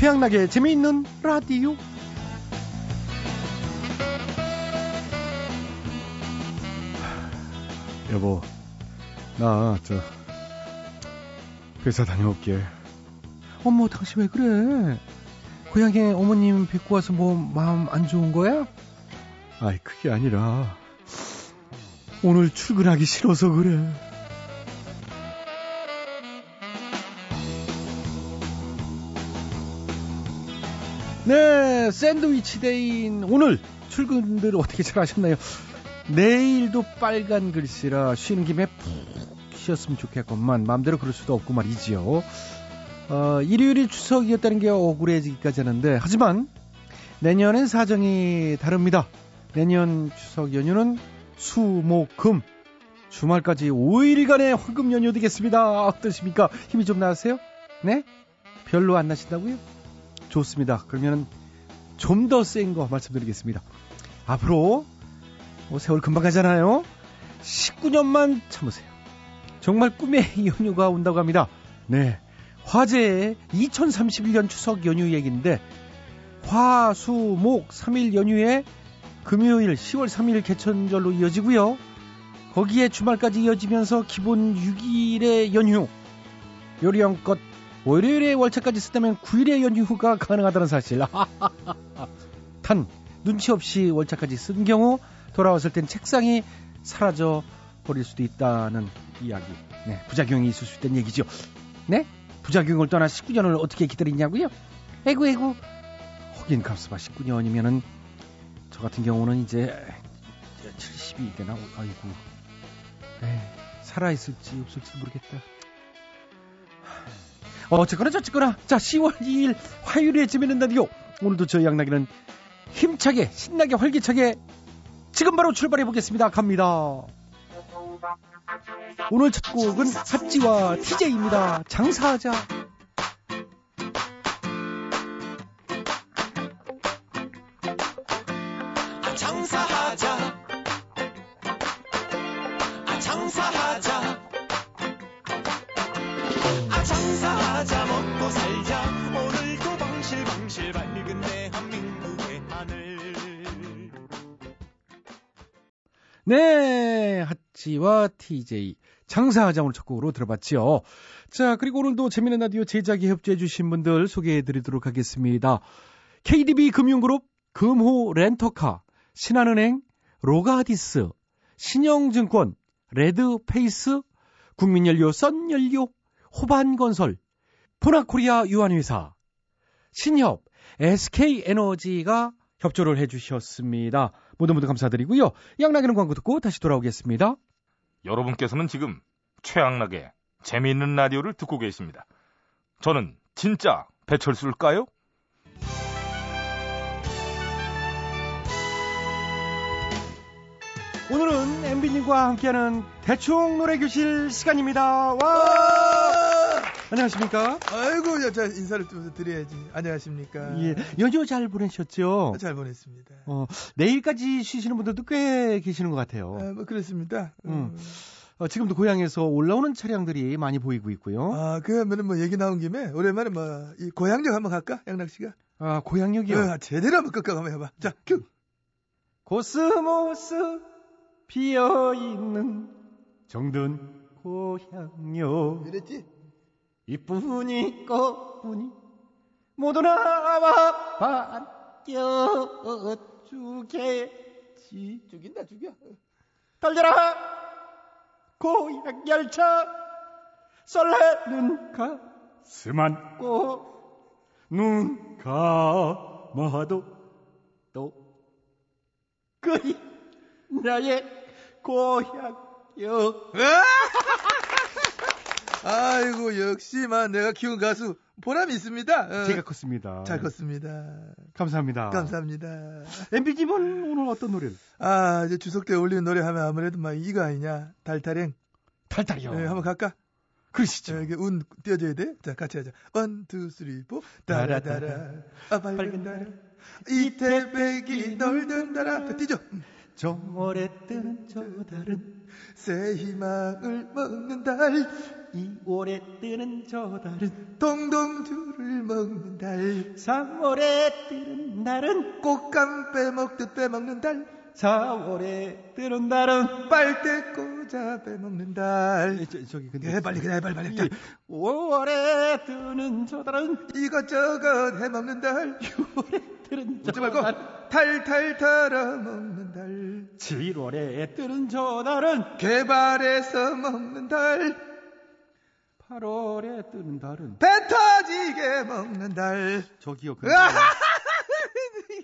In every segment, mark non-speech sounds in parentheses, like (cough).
최양락의 재미있는 라디오. 여보, 나, 저, 회사 다녀올게. 어머, 당신 왜 그래? 고향에 어머님 뵙고 와서 뭐 마음 안 좋은 거야? 아이, 그게 아니라, 오늘 출근하기 싫어서 그래. 네, 샌드위치 데이인 오늘 출근들 어떻게 잘 하셨나요? 내일도 빨간 글씨라 쉬는 김에 푹 쉬었으면 좋겠건만 마음대로 그럴 수도 없고 말이지요. 어, 일요일이 추석이었다는 게 억울해지기까지 하는데 하지만 내년엔 사정이 다릅니다. 내년 추석 연휴는 수, 목, 금 주말까지 5일간의 황금 연휴 되겠습니다. 어떠십니까? 힘이 좀 나세요? 네? 별로 안 나신다고요? 좋습니다. 그러면 좀 더 센 거 말씀드리겠습니다. 앞으로 뭐 세월 금방 가잖아요. 19년만 참으세요. 정말 꿈의 (laughs) 연휴가 온다고 합니다. 네. 화제의 2031년 추석 연휴 얘기인데 화, 수, 목 3일 연휴에 금요일 10월 3일 개천절로 이어지고요. 거기에 주말까지 이어지면서 기본 6일의 연휴. 요리형껏 월요일에 월차까지 쓰다면 9일의 연휴가 가능하다는 사실. (laughs) 단 눈치 없이 월차까지 쓴 경우 돌아왔을 땐 책상이 사라져 버릴 수도 있다는 이야기. 네, 부작용이 있을 수 있다는 얘기죠. 네? 부작용을 떠나 19년을 어떻게 기다리냐고요? 에구 에구. 하긴 값스바 19년이면은 저 같은 경우는 이제 70이 되나? 아이고. 에이, 살아있을지 없을지 모르겠다. 어쨌거나 저쨌거나. 자 10월 2일 화요일에 재밌는 라디오 오늘도 저희 양락이는 힘차게 신나게 활기차게 지금 바로 출발해 보겠습니다. 갑니다. 오늘 첫 곡은 핫지와 TJ입니다. 장사하자 네 하찌와 TJ 장사하자 오늘 첫 곡으로 들어봤지요 자 그리고 오늘도 재미있는 라디오 제작에 협조해 주신 분들 소개해 드리도록 하겠습니다 KDB 금융그룹 금호 렌터카, 신한은행, 로가디스, 신영증권, 레드페이스, 국민연료, 썬연료, 호반건설, 포나코리아 유한회사, 신협, SK에너지가 협조를 해주셨습니다. 모두 모두 감사드리고요. 양락이는 광고 듣고 다시 돌아오겠습니다. 여러분께서는 지금 최양락의 재미있는 라디오를 듣고 계십니다. 저는 진짜 배철수일까요? 오늘은 MB님과 함께하는 대충 노래교실 시간입니다. 와! 안녕하십니까? 아이고, 야, 자, 인사를 좀 드려야지. 안녕하십니까. 예, 연휴 잘 보내셨죠? 잘 보냈습니다. 어, 내일까지 쉬시는 분들도 꽤 계시는 것 같아요. 아, 뭐, 그렇습니다. 음. 어, 지금도 고향에서 올라오는 차량들이 많이 보이고 있고요. 아, 그러면은 뭐 얘기 나온 김에 오랜만에 뭐, 이 고향역 한번 갈까? 양락 씨가? 아, 고향역이요? 어, 제대로 한번 끝까 한번 해봐. 자, 큐! 코스모스 피어있는 정든 고향역. 이랬지? 이뿐이 꽃뿐이 모두 나와 반겨주겠지. 죽인다, 죽여. 달려라. 고향 열차. 설레는 가슴 안고. 눈 감아도. 또. 그리 나의 고향역 아이고, 역시만 내가 키운 가수 보람이 있습니다. 어, 제가 컸습니다. 잘 컸습니다. 감사합니다. 감사합니다. MB님은 오늘 어떤 노래를? 아, 이제 추석 때 어울리는 노래 하면 아무래도 막 이거 아니냐. 달타령. 달타령이요. 네, 한번 갈까? 그러시죠. 자, 이게 운 띄워줘야 돼. 자, 같이 하자. one, two, three, four. 따라따라. 아, 밝은 달아. 이태백이 놀던 달아. 자, 뛰죠. 음. 정월에 뜨는 저 달은 새 희망을 먹는 달이 오래 뜨는 저 달은 동동주를 먹는 달 3월에 뜨는 날은 꽃감 빼먹듯 빼먹는 달 4월에 뜨는 날은 빨대 꽂아 빼먹는 달. 저, 저기 근데 예, 빨리 그래 빨리 빨리. 달. 5월에 뜨는 저 달은 이것저것 해먹는 달. (laughs) 6월에 뜨는 저 말고 달은 탈탈 털어 먹는 달. 7월에 뜨는 저 달은 개발해서 먹는 달. 8월에 뜨는 달은 배 터지게 먹는 달. 저기요 근데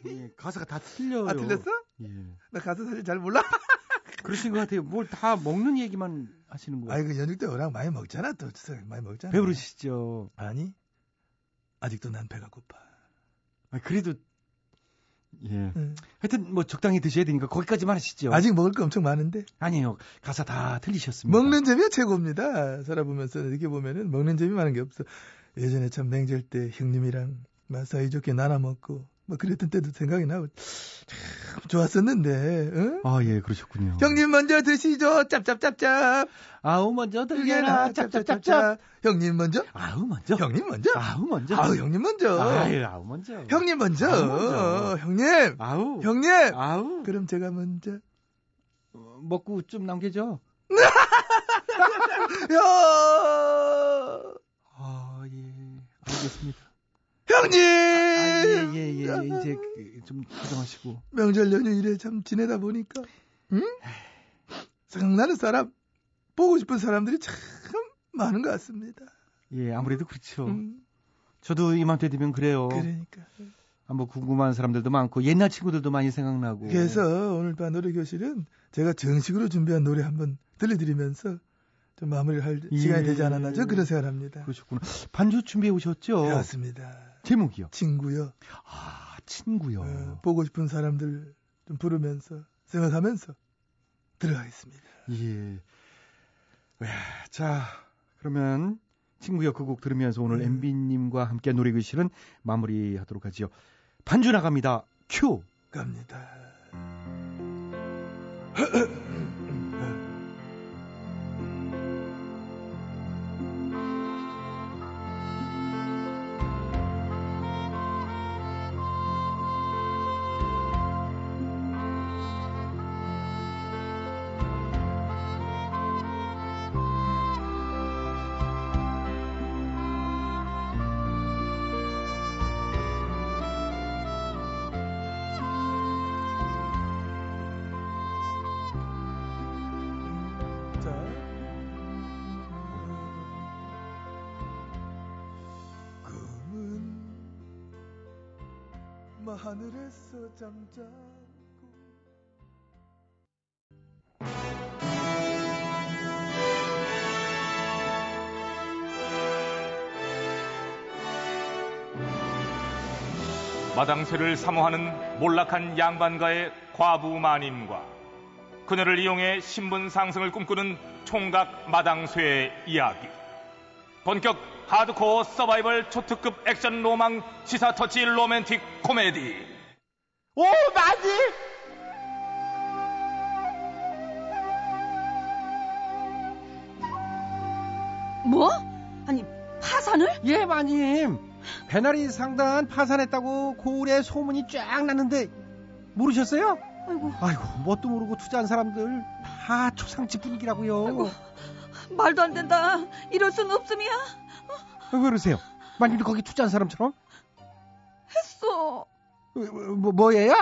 (laughs) 예, 가사가 다 틀려요. 아, 틀렸어? 예. 나 가사 사실 잘 몰라. (laughs) 그러신 것 같아요. 뭘 다 먹는 얘기만 하시는 거예요? 아이고 연휴 때 워낙 많이 먹잖아 또. 많이 먹잖아. 배부르시죠? 아니 아직도 난 배가 고파. 아, 그래도 예. 응. 하여튼 뭐 적당히 드셔야 되니까 거기까지만 하시죠. 아직 먹을 거 엄청 많은데. 아니에요. 가사 다 틀리셨습니다. 먹는 재미가 최고입니다. 살아보면서 이렇게 보면은 먹는 재미 많은 게 없어. 예전에 참 명절 때 형님이랑 막 사이좋게 나눠 먹고 뭐 그랬던 때도 생각이 나고 참 좋았었는데 응? 아 예 그러셨군요. 형님 먼저 드시죠. 짭짭짭짭. 아우 먼저 들게나 짭짭짭짭. 형님 먼저? 아우 먼저? 형님 먼저? 아우 먼저? 아우 형님 먼저. 아유 아우 먼저. 형님 먼저. 아우, 먼저. 형님. 아우. 형님. 아우. 그럼 제가 먼저. 어, 먹고 좀 남겨줘. (laughs) 형 아예. 알겠습니다 형님 아예예예 예, 예. 이제 그, 좀 조정하시고 명절 연휴 이래 참 지내다 보니까 응? 생각나는 사람 보고 싶은 사람들이 참 많은 것 같습니다. 예 아무래도 그렇죠 음, 저도 이맘때 되면 그래요 그러니까 아, 뭐 궁금한 사람들도 많고 옛날 친구들도 많이 생각나고 그래서 오늘 밤 노래 교실은 제가 정식으로 준비한 노래 한번 들려드리면서 좀 마무리를 할 예. 시간이 되지 않았나 저 그런 생각합니다. 그러셨구나 반주 준비해 오셨죠 그렇습니다. 제목이요 친구요. 아 친구요 어, 보고 싶은 사람들 좀 부르면서 생각하면서 들어가겠습니다. 예. 야, 자, 그러면 친구여 그 곡 들으면서 오늘 음. MB님과 함께 노래 교실은 마무리하도록 하지요. 반주 나갑니다. 큐. 갑니다. (clears throat) 하늘에서 잠자고 마당쇠를 사모하는 몰락한 양반가의 과부 마님과 그녀를 이용해 신분 상승을 꿈꾸는 총각 마당쇠의 이야기. 본격 하드코어 서바이벌 초특급 액션 로망 시사 터치 로맨틱 코미디. 오 마님! 뭐? 아니 파산을? 예, 마님. 배나리 상단 파산했다고 고을에 소문이 쫙 났는데 모르셨어요? 아이고 아이고, 뭣도 모르고 투자한 사람들 다 초상집 분위기라고요. 아이고. 말도 안 된다. 이럴 순 없음이야. 아, 왜 그러세요? 마님도 거기 투자한 사람처럼? 했어. 뭐, 뭐예요?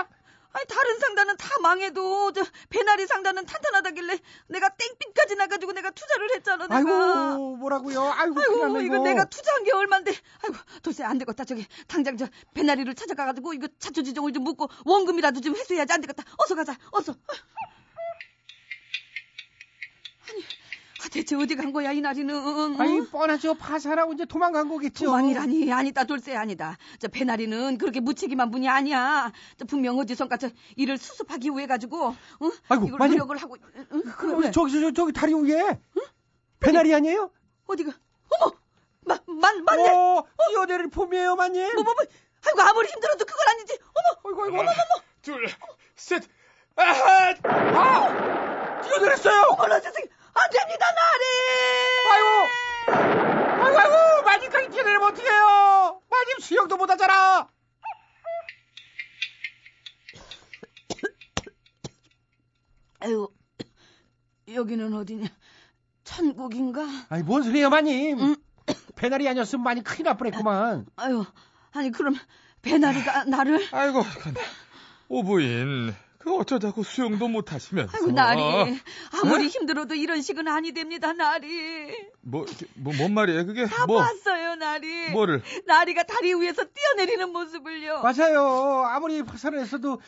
아니 다른 상단은 다 망해도 저 배나리 상단은 탄탄하다길래 내가 땡빛까지 나가지고 내가 투자를 했잖아 내가. 아이고, 뭐라고요? 아이고, 아이고 이거 내가 투자한 게 얼만데 아이고 도대체 안 되겠다 저기 당장 저 배나리를 찾아가가지고 이거 차초지종을 좀 묻고 원금이라도 좀 회수해야지 안 되겠다 어서 가자 어서 아니 아, 대체 어디 간 거야 이 나리는 아니, 뻔하죠. 파산하고 이제 도망간 거겠죠. 도망이라니 아니다 돌쇠 아니다 저 배나리는 그렇게 무책임한 분이 아니야 저 분명 어디선가 저 일을 수습하기 위해 가지고 어? 아이고, 이걸 마님. 노력을 하고 응? 그럼 왜? 저기, 저기, 저기 다리 위에 배나리 아니에요? 어디가 어머 마, 만, 맞네 어, 뛰어내릴 폼이에요, 마님. 뭐, 뭐, 뭐. 아이고, 아무리 힘들어도 그건 아니지. 어머, 아이고, 아이고, 둘, 셋, 아하! 아! 뛰어내렸어요! 어머나 세상에 안 됩니다 나리 아이고! 아이고, 아이고! 마님까지 뛰어내리면 어떡해요! 마님 수영도 못 하잖아! 아유 여기는 어디냐 천국인가 아니, 뭔 소리예요, 마님? 음. 배날이 아니었으면 많이 큰일 날 뻔했구만. 아유 아니 그럼 배나리가 나를 아이고, 오부인. 그 어쩌자고 수영도 못 하시면서. 아이고 나리 아무리 힘들어도 이런 식은 아니 됩니다 나리 뭐, 뭐, 뭔 말이에요? 그게 다 뭐, 봤어요 나리 뭐를? 나리가 다리 위에서 뛰어내리는 모습을요 맞아요. 아무리 파산했어도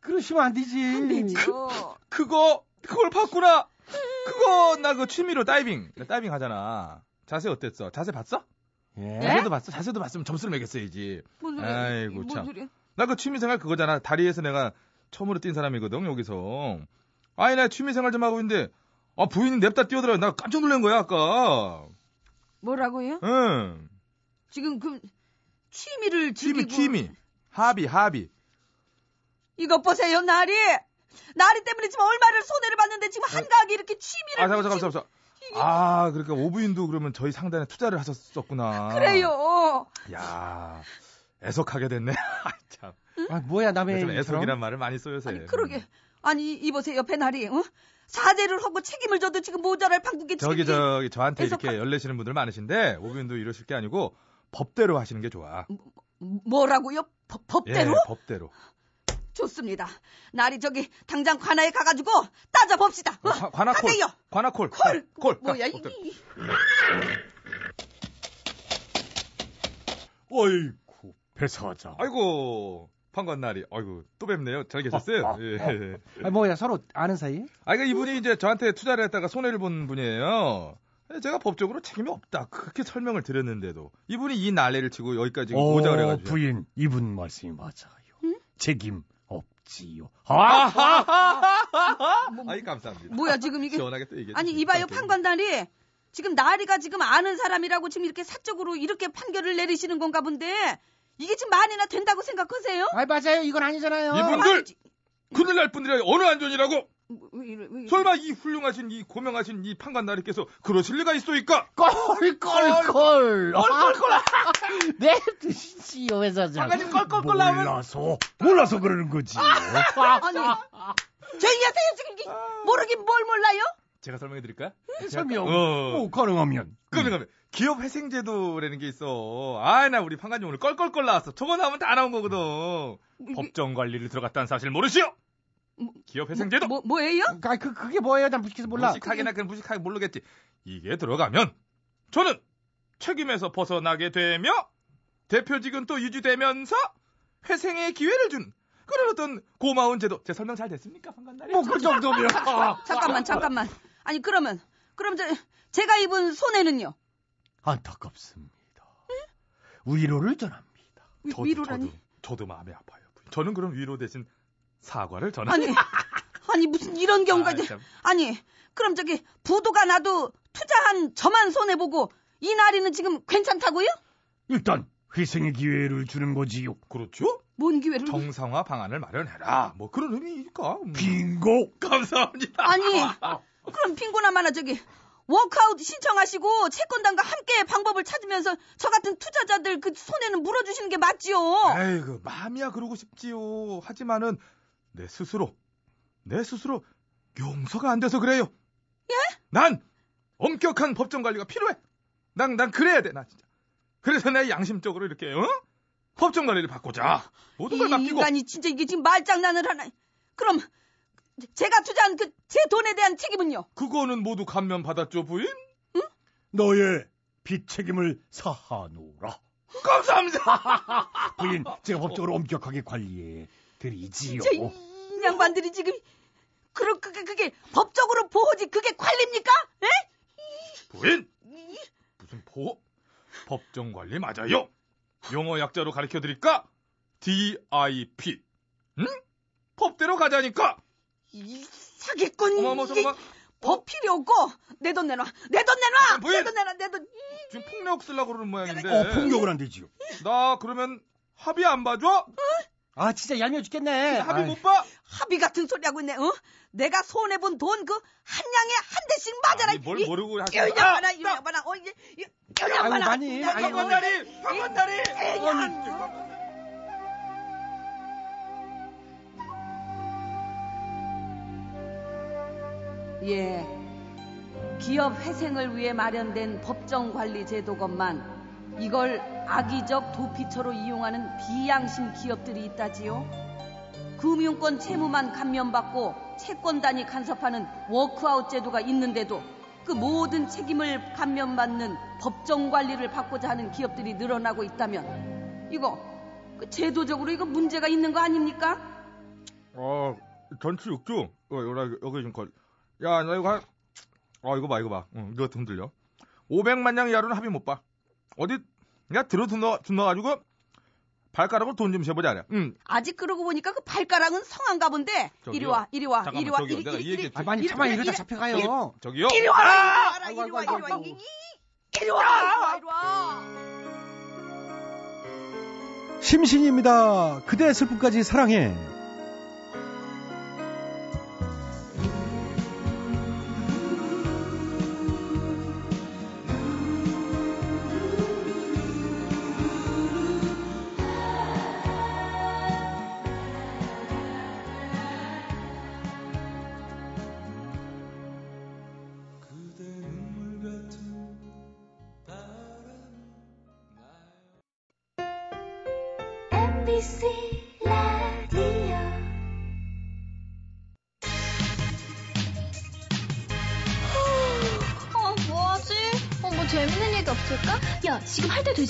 그러시면 안 되지. 안 되죠 그거, 그걸 봤구나! 그거, 나 그 취미로 다이빙. 나 다이빙 하잖아. 자세 어땠어? 자세 봤어? 예? 자세도 봤어? 자세도 봤으면 점수를 매겼어야지. 뭔 소리 아이고, 뭔 참. 소리야 나 그 취미생활 그거잖아. 다리에서 내가 처음으로 뛴 사람이거든, 여기서. 아니, 나 취미생활 좀 하고 있는데, 아, 부인이 냅다 뛰어들어요. 나 깜짝 놀란 거야, 아까. 뭐라고요 응. 지금 그 취미를 취미, 즐기고 취미. 합의, 합의. 이것 보세요 나리 나리 때문에 지금 얼마를 손해를 봤는데 지금 한가하게 이렇게 취미를 아, 잠깐, 잠깐, 잠깐. 아, 그러니까 오부인도 그러면 저희 상단에 투자를 하셨었구나. 그래요 야 애석하게 됐네. (laughs) 아, 참. 아, 뭐야, 남의 요즘? 애석이란 말을 많이 써요, 새. 아니 그러게 아니 이보세요 배나리 어? 사죄를 하고 책임을 져도 지금 모자랄 방국의 저기, 저기, 저한테 애석하- 이렇게 열내시는 분들 많으신데, 오부인도 이러실 게 아니고, 법대로 하시는 게 좋아. 뭐 라고요 법, 법대로 예, 법대로. 좋습니다 나리 저기 당장 관아에 가가지고 따져 봅시다 어? 관- 관아콜. 가세요 관아 콜. 콜 콜. 뭐야 가, 이 법대로. 어이구, 배사장. 아이고, 판관날이. 아이고, 또 뵙네요. 잘 계셨어요? 아, 아, 예. 아, 뭐야, 서로 아는 사이? 아, 그러니까 이분이 이제 저한테 투자를 했다가 손해를 본 분이에요. 제가 법적으로 책임이 없다. 그렇게 설명을 드렸는데도. 이분이 이 난리를 치고 여기까지 오자 그래가지고. 어, 부인, 이분 말씀이 맞아요. 책임 없지요. 아, 뭐, 아이, 감사합니다. 뭐야 지금 이게 시원하게 또 얘기해 아니. 이봐요 판관단이 지금 나리가 지금 아는 사람이라고 지금 이렇게 사적으로 이렇게 판결을 내리시는 건가 본데 이게 지금 만이나 된다고 생각하세요? 아, 맞아요. 이건 아니잖아요. 이분들! 아니지. 큰일 날 뿐이라 어느 안전이라고? 뭐, 왜 이래, 왜 이래. 설마 이 훌륭하신 이 고명하신 이 판관 나리께서 그러실 리가 있소이까? 꼴꼴꼴. 꼴꼴꼴. 네, 드시지요, 회사장. 아가님 꼴꼴꼴 나오면- 몰라서, 몰라서 그러는 거지. 아니 저희 하세요 지금 모르긴 뭘 몰라요? 제가 설명해 드릴까요? 설명, 어. 뭐, 가능하면. 그러면 기업 회생제도라는 게 있어. 아, 나 우리 판관님 오늘 껄껄껄 나왔어. 저거 나오면 다 나온 거거든. 이게 법정 관리를 들어갔다는 사실 모르시오? 뭐- 기업 회생제도. 뭐, 뭐 예요? 아, 그, 그게 뭐예요? 난 무식해서 몰라. 무식하게나 그냥 무식하게 모르겠지. 이게 들어가면 저는 책임에서 벗어나게 되며 대표직은 또 유지되면서 회생의 기회를 준 그런 어떤 고마운 제도. 제 설명 잘 됐습니까, 판관날이? 뭐, 그 정도면. 잠깐만 잠깐만 아니 그러면 그럼 저 제가 입은 손해는요? 안타깝습니다. 위로를 전합니다. 위- 저도, 위로라니? 저도, 저도 마음이 아파요. 저는 그럼 위로 대신 사과를 전하. 아니 (laughs) 아니 무슨 이런 경우가 아, 지. 아 니 그럼 저기 부도가 나도 투자한 저만 손해 보고 이 나리는 지금 괜찮다고요? 일단, 회생의 기회를 주는 거지요. 그렇죠? 뭔 기회를? 정상화 방안을 마련해라. 뭐 그런 의미니까. 음. 빙고! 감사합니다. 아니 (laughs) 그럼 빙고나마나 저기 워크아웃 신청하시고 채권단과 함께 방법을 찾으면서 저 같은 투자자들 그 손해는 물어주시는 게 맞지요. 에이그 마음이야 그러고 싶지요. 하지만은 내 스스로 내 스스로 용서가 안 돼서 그래요. 예? 난 엄격한 법정 관리가 필요해. 난 난 그래야 돼 나 진짜. 그래서 내 양심적으로 이렇게 어? 법정 관리를 받고자 모든 걸이 맡기고 인간이 진짜 이게 지금 말장난을 하나. 그럼 제가 투자한 그 제 돈에 대한 책임은요? 그거는 모두 감면 받았죠 부인? 너의 빚 책임을 사하노라. 감사합니다. (laughs) 부인, 제가 법적으로 엄격하게 관리해 드리지요. 저이 양반들이 지금 그러 그게 그게 법적으로 보호지 그게 관리입니까? 예? 부인 무슨 보호? 법정 관리 맞아요. 용어 약자로 가르쳐 드릴까? DIP. 응? 법대로 가자니까. 이 사기꾼. 어머머 잠깐만. 법 필요 없고 내 돈 내놔. 내 돈 내놔. 부인! 내돈 내놔. 내 돈. 지금 폭력 쓰려고 그러는 모양인데. 어, 폭력을 안 되지요. 나 그러면 합의 안 봐줘? 아 진짜 얄미워 죽겠네. 합의 아이, 못 봐? 합의 같은 소리 하고 있네. 어? 내가 손해 본 돈 그 한 양에 한 대씩 맞아라. 아니, 뭘 이- 모르고 하시 이 양반아, 이 양반아, 어 이제 이 양반아. 아이고, 많이, 아이고. 황건다리! 황건다리! 예. 기업 회생을 위해 마련된 법정 관리 제도건만 이걸 악의적 도피처로 이용하는 비양심 기업들이 있다지요. 금융권 채무만 감면받고 채권단이 간섭하는 워크아웃 제도가 있는데도 그 모든 책임을 감면받는 법정 관리를 받고자 하는 기업들이 늘어나고 있다면 이거 그 제도적으로 이거 문제가 있는 거 아닙니까? 어, 전치 6주. 어, 여기 좀 걸. 야, 나 이거 한, 어, 이거 봐, 이거 봐. 응, 이거 흔들려. 500만 냥 이하로는 합의 못 봐. 어디, 야, 들어 듣너, 듣너가지고, 발가락으로 돈 좀 세보자, 야. 응. 아직 그러고 보니까 그 발가락은 성한가 본데 저기요. 이리 와 이리 와 잠깐만, 이리 와 저기요. 이리 내가 이리 이 얘기 이리 아, 많이 참아 이리 이러다 잡혀가요. 저기요. 이리 와 아이고, 이리 와 이리 와 이리 와. 이리 이리 와 이리 와 심신입니다. 그대 슬픔까지 사랑해.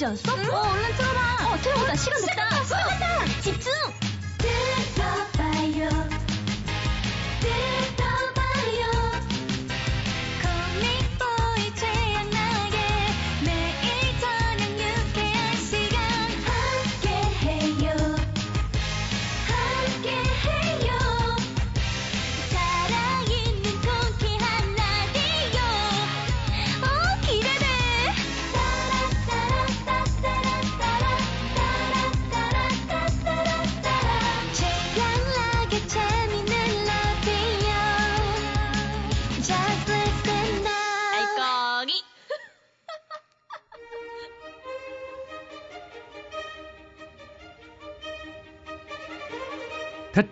않았어? 어, 얼른 틀어봐. 어, 틀어보자. 시간 됐다. 시간 됐다. 집중!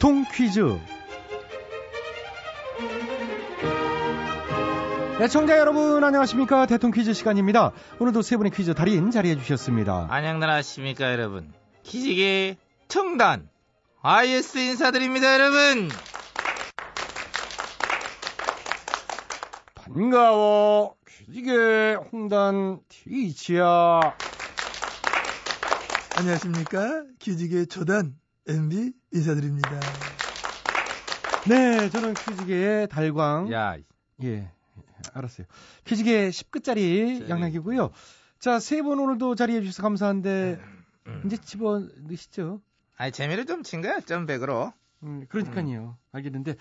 대통 퀴즈. 애청자 여러분 안녕하십니까 대통 퀴즈 시간입니다. 오늘도 세 분의 퀴즈 달인 자리해 주셨습니다. 안녕하십니까 여러분 기지개 청단 IS 인사드립니다 여러분 반가워 퀴즈계 홍단 티치야. 안녕하십니까. 기지개 초단 MB 인사드립니다. 네 저는 퀴즈계의 달광. 야 예 알았어요. 퀴즈계 10끝짜리 양락이고요. 자 세 분 오늘도 자리해 주셔서 감사한데 이제 집어 넣으시죠. 아니 재미를 좀 친 거야 점백으로 음, 그러니까요. 알겠는데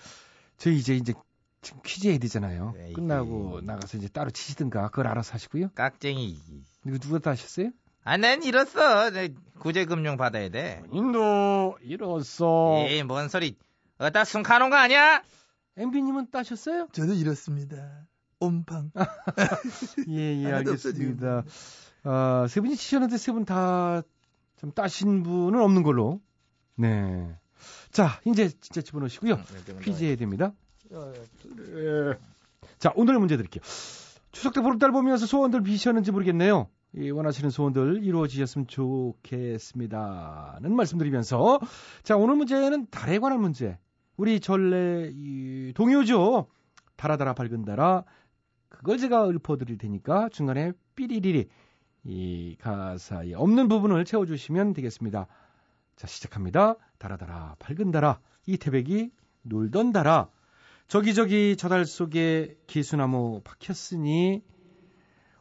저희 이제 이제 지금 퀴즈 해야 되잖아요. 네, 끝나고 이게- 나가서 이제 따로 치시든가 그걸 알아서 하시고요. 깍쟁이 이거 누가 다 하셨어요? 아난 잃었어 내 구제금융 받아야 돼 인도 이뤘어. 에이 뭔 소리 어디다 숨 가놓은 거 아니야 MB님은 따셨어요? 저도 이렇습니다. 옴팡. (laughs) 예, 예, 알겠습니다. 아, 세 분이 치셨는데 세 분 다 좀 따신 분은 없는 걸로. 네. 자, 이제 진짜 집어넣으시고요. 퀴즈 해야 됩니다. 예. 자, 오늘 문제 드릴게요. 추석 때 보름달 보면서 소원들 비셨는지 모르겠네요. 이 원하시는 소원들 이루어지셨으면 좋겠습니다는 말씀드리면서 자 오늘 문제는 달에 관한 문제. 우리 전래 이 동요죠? 달아달아 밝은 달아. 그걸 제가 읊어드릴 테니까 중간에 삐리리리 이 가사에 없는 부분을 채워주시면 되겠습니다. 자 시작합니다. 달아달아 밝은 달아. 이 태백이 놀던 달아. 저기저기 저달 속에 기수나무 박혔으니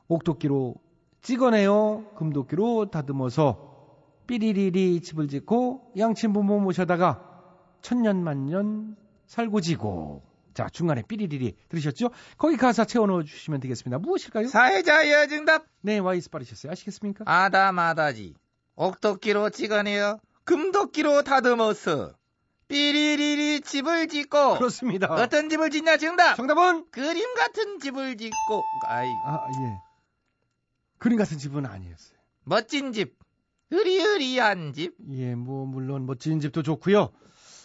옥도끼로 찍어내어 금도끼로 다듬어서 삐리리리 집을 짓고 양친 부모 모셔다가 천년만년 살고 지고 자 중간에 삐리리리 들으셨죠? 거기 가사 채워 넣어 주시면 되겠습니다. 무엇일까요? 사회자 여증답 네 와이스 빠르셨어요. 아시겠습니까? 아다마다지 옥도끼로 찍어내어 금도끼로 다듬어서 삐리리리 집을 짓고 그렇습니다. 어떤 집을 짓냐 정답. 정답은 그림 같은 집을 짓고 아이 아 예. 그림 같은 집은 아니었어요. 멋진 집. 으리으리한 집. 예, 뭐 물론 멋진 집도 좋고요.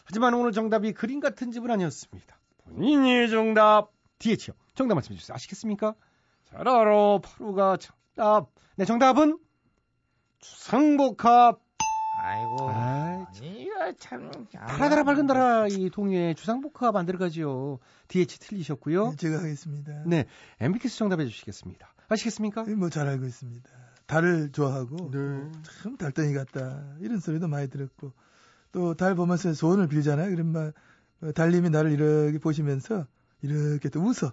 하지만 오늘 정답이 그림 같은 집은 아니었습니다. 본인이 정답 DH요. 정답 말씀해 주세요. 아시겠습니까? 잘 알아. 파루가 정답. 네, 정답은 주상복합. 아이고. 아이, 참. 달아달아 밝은 달아 이 동해 주상복합 안 들어가지요. DH 틀리셨고요. 네, 제가 하겠습니다. 네, MBK스 정답해 주시겠습니다. 아시겠습니까? 뭐 잘 알고 있습니다. 달을 좋아하고 네. 참 달덩이 같다 이런 소리도 많이 들었고 또 달 보면서 소원을 빌잖아요. 그럼 막 어, 달님이 나를 이렇게 보시면서 이렇게 또 웃어 어,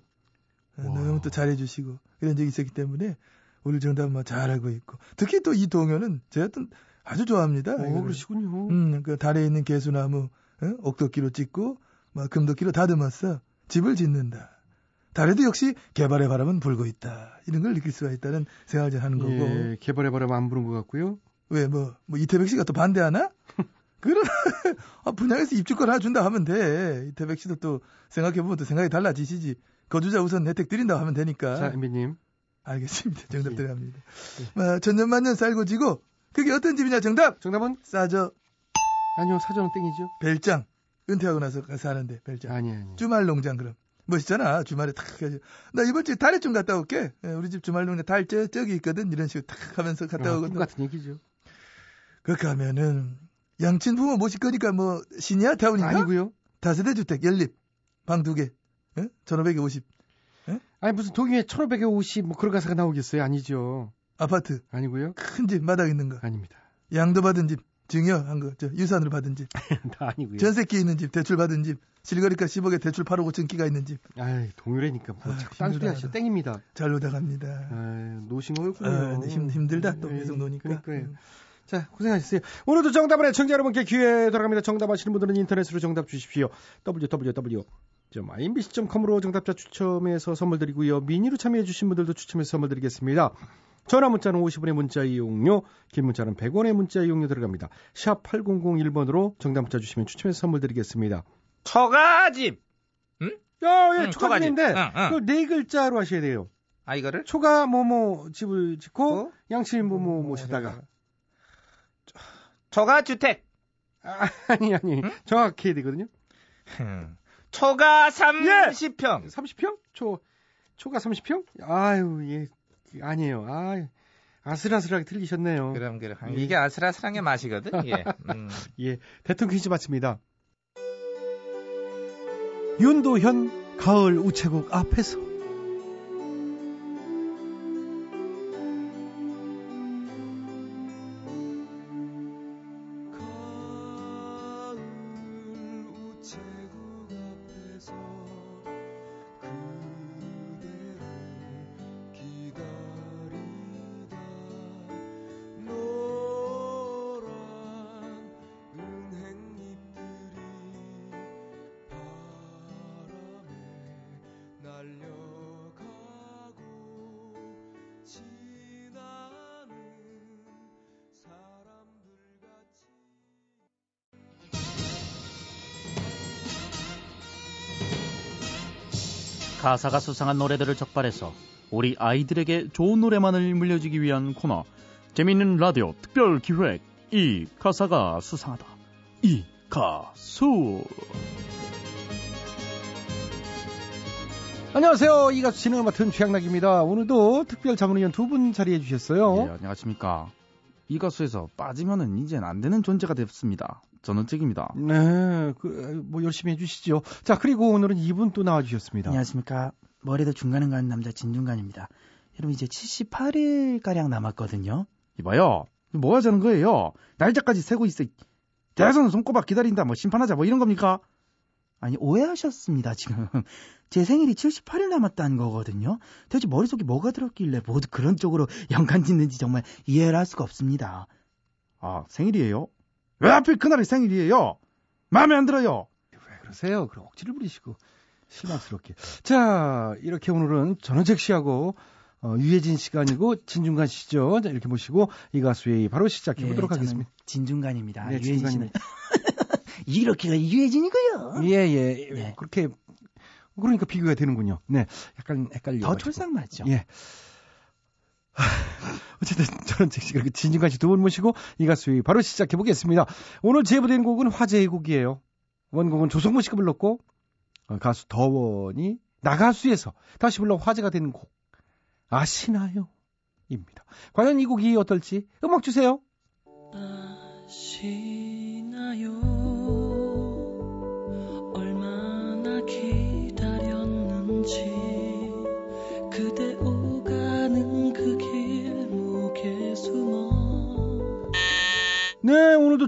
와. 너무 또 잘해주시고 그런 적이 있었기 때문에 오늘 정답 뭐잘 알고 있고 특히 또 이 동요는 제가 또 아주 좋아합니다. 오, 이거를. 그러시군요. 음, 그 달에 있는 개수나무 어? 옥도끼로 찍고 막 금도끼로 다듬어서 집을 짓는다. 달에도 역시 개발의 바람은 불고 있다. 이런 걸 느낄 수가 있다는 생각을 하는 거고. 예, 개발해바라면 안 부른 것 같고요. 왜, 뭐, 뭐, 이태백 씨가 또 반대하나? (laughs) 그럼, 아, 분양에서 입주권 하나 준다 하면 돼. 이태백 씨도 또 생각해보면 또 생각이 달라지시지. 거주자 우선 혜택 드린다 하면 되니까. 자, MB님. 알겠습니다. 정답 예. 들어갑니다. 뭐, 천년만년 살고 지고, 그게 어떤 집이냐, 정답! 정답은? 싸저, 아니요, 사전은 땡이죠. 벨장. 은퇴하고 나서 사는데, 벨장. 아니, 아니. 주말 농장 그럼 멋있잖아 주말에 탁 해가지고 나 이번 주에 달에 좀 갔다 올게 예, 우리 집 주말 농장 달 저, 저기 있거든 이런 식으로 탁 하면서 갔다 아, 꿈 같은 얘기죠. 그렇게 하면은 양친 부모 모실 거니까 뭐 시니아 타운인가 아니고요. 다세대 주택 연립 방 두 개 예? 1550 아니 무슨 동의에 1550 뭐 그런 가사가 나오겠어요? 아니죠. 아파트 아니고요. 큰 집 마당 있는 거 아닙니다. 양도 받은 집 증여한 거 저 유산으로 받은 집 (laughs) 다 아니고요. 전세기 있는 집 대출 받은 집 실거래가 10억에 대출 8억 5천기가 있는 집 아이, 동요래니까 뭐 아, 자꾸 딴소리 하시죠. 나. 땡입니다. 잘 오다 갑니다 아, 노신 거였군요. 아, 네, 힘, 힘들다 또 예, 계속 노니까 그러니까요. 음. 자, 고생하셨어요. 오늘도 정답은 애청자 여러분께 기회 돌아갑니다. 정답 아시는 분들은 인터넷으로 정답 주십시오. www.imbc.com으로 정답자 추첨해서 선물 드리고요. 미니로 참여해 주신 분들도 추첨해서 선물 드리겠습니다. 전화 문자는 50원의 문자 이용료, 긴 문자는 100원의 문자 이용료 들어갑니다. 샵 8001번으로 정답 문자 주시면 추첨해서 선물 드리겠습니다. 처가집. 야, 예, 응, 초가집인데 초가집. 응, 응. 그네 글자로 하셔야 돼요. 아 이거를? 초가 뭐뭐 집을 짓고 어? 양칠 뭐뭐 모시다가 처가 주택. 아, 아니 아니 정확히 해야 되거든요. 초가 30평. 30평? 초 초가 30평? 아유 예 아니에요. 아 아슬아슬하게 틀리셨네요. 그럼 그럼 예. 이게 아슬아슬한 게 맛이거든. 예. 음. (laughs) 예 대통령 퀴즈 마칩니다. 윤도현 가을 우체국 앞에서 가사가 수상한 노래들을 적발해서 우리 아이들에게 좋은 노래만을 물려주기 위한 코너 재미있는 라디오 특별 기획 이 가사가 수상하다 이 가수 안녕하세요. 이 가수 진행을 맡은 최양락입니다. 오늘도 특별 자문위원 두 분 자리해 주셨어요. 예, 안녕하십니까. 이 가수에서 빠지면은 이젠 안 되는 존재가 됐습니다. 저는 책입니다. 네, 그, 뭐 열심히 해주시죠. 자, 그리고 오늘은 이분 또 나와주셨습니다. 안녕하십니까. 머리도 중간은 가는 남자 진중간입니다. 여러분 이제 78일가량 남았거든요. 이봐요. 뭐 하자는 거예요? 날짜까지 세고 있어. 대선은 손꼽아 기다린다. 뭐 심판하자. 뭐 이런 겁니까? 아니 오해하셨습니다 지금. (laughs) 제 생일이 78일 남았다는 거거든요. 도대체 머릿속에 뭐가 들었길래 모두 그런 쪽으로 (laughs) 연관 짓는지 정말 이해를 할 수가 없습니다. 아, 생일이에요? 왜 하필 그날이 생일이에요? 마음에 안 들어요. 왜 그러세요? 그럼 억지를 부리시고 실망스럽게. 자, 이렇게 오늘은 전원책 씨하고 어, 유해진 씨가 아니고 진중관 씨죠. 자, 이렇게 모시고 이 가수의 바로 시작해 보도록 예, 하겠습니다. 진중관입니다. 네, 유해진 씨는. (laughs) 이렇게가 유해진이고요. 예, 예. 네. 그렇게 그러니까 비교가 되는군요. 네. 약간 헷갈려. 더 촐싹 맞죠. 예. (laughs) 어쨌든 저는 즉시 그렇게 진중관 씨 두 분 모시고 이 가수의 바로 시작해 보겠습니다. 오늘 제보된 곡은 화제의 곡이에요. 원곡은 조성모 씨가 불렀고 어, 가수 더원이 나가수에서 다시 불러 화제가 된 곡 아시나요? 입니다. 과연 이 곡이 어떨지 음악 주세요. 아시나요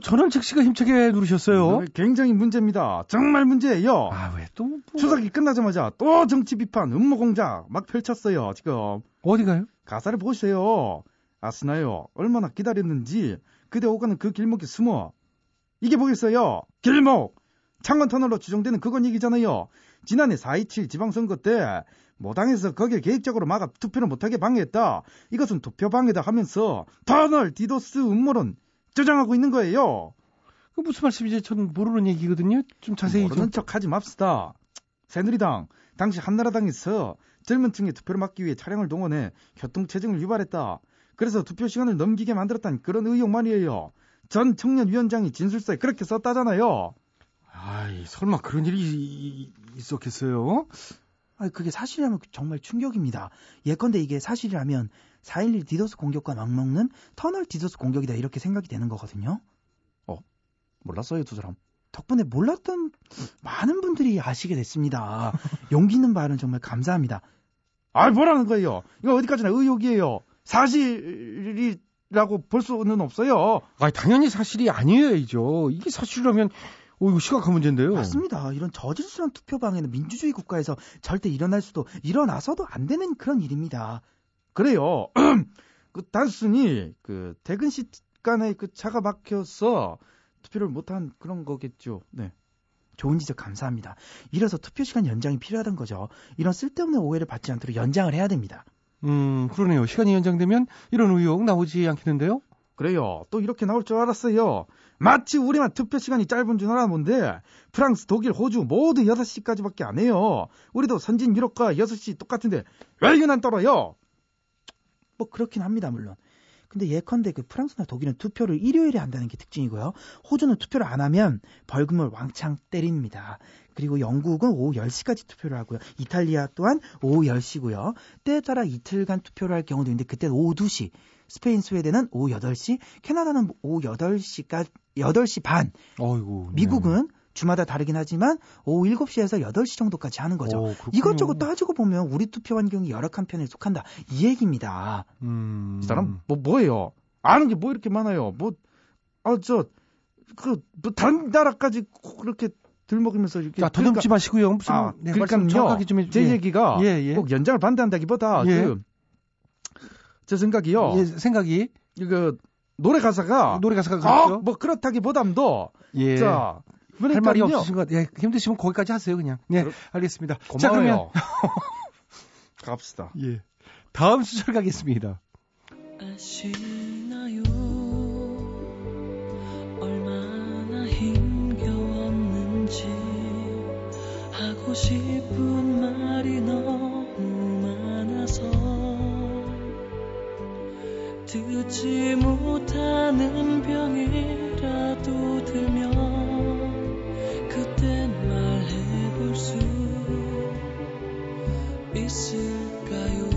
전원 즉시가 힘차게 누르셨어요. 네, 굉장히 문제입니다. 정말 문제예요. 아, 왜 또? 뭐- 추석이 끝나자마자 또 정치 비판, 음모 공작 막 펼쳤어요. 지금 어디 가요? 가사를 보세요. 아시나요? 얼마나 기다렸는지 그대 오가는 그 길목에 숨어. 이게 뭐겠어요? 길목. 창원 터널로 추정되는 그건 얘기잖아요. 지난해 4.27 지방선거 때 모당에서 거기에 계획적으로 막아 투표를 못하게 방해했다. 이것은 투표 방해다 하면서 터널 디도스 음모론 주장하고 있는 거예요. 그 무슨 말씀이지? 저는 모르는 얘기거든요. 좀 자세히 모르는 좀. 척하지 맙시다. 새누리당 당시 한나라당에서 젊은 층의 투표를 막기 위해 차량을 동원해 교통체증을 유발했다. 그래서 투표 시간을 넘기게 만들었다는 그런 의혹 말이에요. 전 청년위원장이 진술서에 그렇게 썼다잖아요. 아이, 설마 그런 일이 이- 있었겠어요? 아, 그게 사실이라면 정말 충격입니다. 예컨대 이게 사실이라면 4.11 디도스 공격과 맞먹는 터널 디도스 공격이다 이렇게 생각이 되는 거거든요. 몰랐어요, 두 사람. 덕분에 몰랐던 많은 분들이 아시게 됐습니다. (laughs) 용기 있는 발언 정말 감사합니다. 아, 뭐라는 거예요? 이거 어디까지나 의혹이에요. 사실이라고 볼 수는 없어요. 아, 당연히 사실이 아니에요. 이게 사실이라면 어, 이거 심각한 문제인데요. 맞습니다. 이런 저질스러운 투표 방해는 민주주의 국가에서 절대 일어날 수도 일어나서도 안 되는 그런 일입니다. 그래요. (clears throat) 그 단순히 그 퇴근 시간에 그 차가 막혀서 투표를 못한 그런 거겠죠. 네. 좋은 지적 감사합니다. 이래서 투표 시간 연장이 필요하던 거죠. 이런 쓸데없는 오해를 받지 않도록 연장을 해야 됩니다. 음, 그러네요. 시간이 연장되면 이런 의혹 나오지 않겠는데요? 그래요. 또 이렇게 나올 줄 알았어요. 마치 우리만 투표 시간이 짧은 줄 알았는데 프랑스, 독일, 호주 모두 6시까지밖에 안 해요. 우리도 선진 유럽과 6시 똑같은데 왜 이건 안 떨어요? 뭐 그렇긴 합니다, 물론. 근데 예컨대 그 프랑스나 독일은 투표를 일요일에 한다는 게 특징이고요. 호주는 투표를 안 하면 벌금을 왕창 때립니다. 그리고 영국은 오후 10시까지 투표를 하고요. 이탈리아 또한 오후 10시고요. 때에 따라 이틀간 투표를 할 경우도 있는데 그때는 오후 2시. 스페인, 스웨덴은 오후 8시, 캐나다는 오후 8시까지 8시 반. 어이구. 네. 미국은 주마다 다르긴 하지만 오후 7시에서 8시 정도까지 하는 거죠. 어, 그렇군요. 이것저것 따지고 보면 우리 투표 환경이 열악한 편에 속한다. 이 얘기입니다. 음. 이 사람 뭐 뭐예요? 아는 게 뭐 이렇게 많아요? 뭐 아 저 그 뭐 다른 나라까지 그렇게 들먹이면서 이렇게 자, 더듬지 마시고요. 무슨 아, 네, 그러니까요. 정확하게 좀제 해주세요. 얘기가 예, 예. 꼭 연장을 반대한다기보다 예. 그, 제 생각이요. 예, 생각이 이거 노래 가사가 노래 가사가 아, 그렇죠. 뭐 그렇다기보담도 예. 자 그러니까요. 없으신 것 같아요. 예, 힘드시면 거기까지 하세요, 그냥. 예, 그럼- 알겠습니다. 자, 그러면 고마워요. (laughs) 갑시다. 예. 다음 수절 가겠습니다. 아시나요 얼마나 힘겨웠는지 하고 싶은 말이 너무 많아서 듣지 못하는 병이라도 들면 있을까요?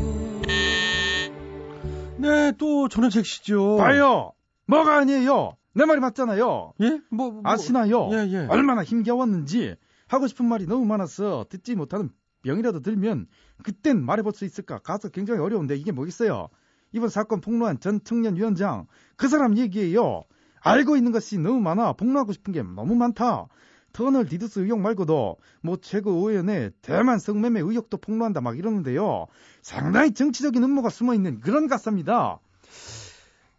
네, 또 전원책 씨죠. 봐요. 뭐가 아니에요. 내 말이 맞잖아요. 예? 뭐, 뭐 아시나요? 예, 예. 얼마나 힘겨웠는지 하고 싶은 말이 너무 많아서 듣지 못하는 병이라도 들면 그땐 말해볼 수 있을까? 가서 굉장히 어려운데 이게 뭐겠어요? 이번 사건 폭로한 전 청년위원장 그 사람 얘기예요. 알고 있는 것이 너무 많아 폭로하고 싶은 게 너무 많다. 터널 디드스 의혹 말고도 뭐 최고 의원의 대만 성매매 의혹도 폭로한다 막 이러는데요. 상당히 정치적인 음모가 숨어 있는 그런 가사입니다.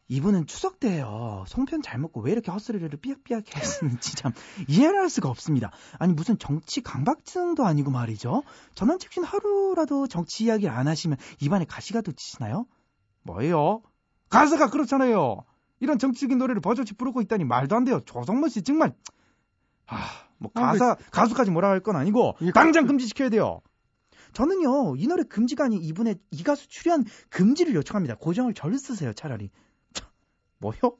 이분은 추석 때예요. 송편 잘 먹고 왜 이렇게 헛소리를 삐약삐약 했는지 참 이해를 할 수가 없습니다. 아니 무슨 정치 강박증도 아니고 말이죠. 전원 집신 하루라도 정치 이야기를 안 하시면 입안에 가시가 돋치시나요? 뭐예요? 가사가 그렇잖아요. 이런 정치적인 노래를 버젓이 부르고 있다니 말도 안 돼요. 조성모 씨 정말 아, 뭐 아, 가사 가수까지 뭐라 할 건 아니고 당장 금지시켜야 돼요. 저는요 이 노래 금지가 아닌 이분의 이 가수 출연 금지를 요청합니다. 고정을 절 쓰세요 차라리. 뭐요?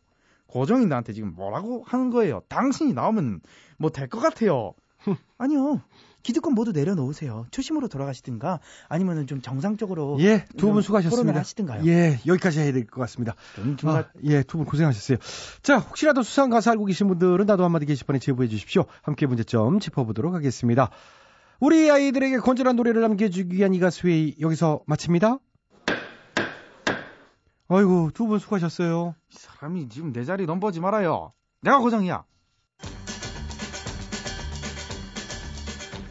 고정이 나한테 지금 뭐라고 하는 거예요? 당신이 나오면 뭐 될 것 같아요. 아니요. 기득권 모두 내려놓으세요. 초심으로 돌아가시든가 아니면은 좀 정상적으로 예, 두분좀 수고하셨습니다. 하시든가요. 예, 여기까지 해야 될 것 같습니다. 정말- 아, 예, 두 분 고생하셨어요. 자, 혹시라도 수상 가사 알고 계신 분들은 나도 한마디 게시판에 제보해 주십시오. 함께 문제점 짚어보도록 하겠습니다. 우리 아이들에게 건전한 노래를 남겨주기 위한 이 가수회의 여기서 마칩니다. 아이고, 두 분 수고하셨어요. 이 사람이 지금 내 자리 넘보지 말아요. 내가 고정이야.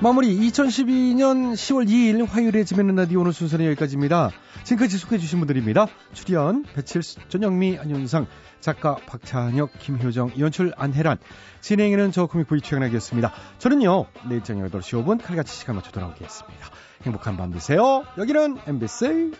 마무리 2012년 10월 2일 화요일에 지면는 라디오 오늘 순서는 여기까지입니다. 지금까지 소개해주신 분들입니다. 출연 배칠수, 전영미, 안윤상, 작가 박찬혁, 김효정, 연출 안혜란, 진행에는 저 코믹보이 최양락이었습니다. 저는요 내일 저녁 8시 5분 칼같이 시간 맞춰 돌아오겠습니다. 행복한 밤 되세요. 여기는 MBC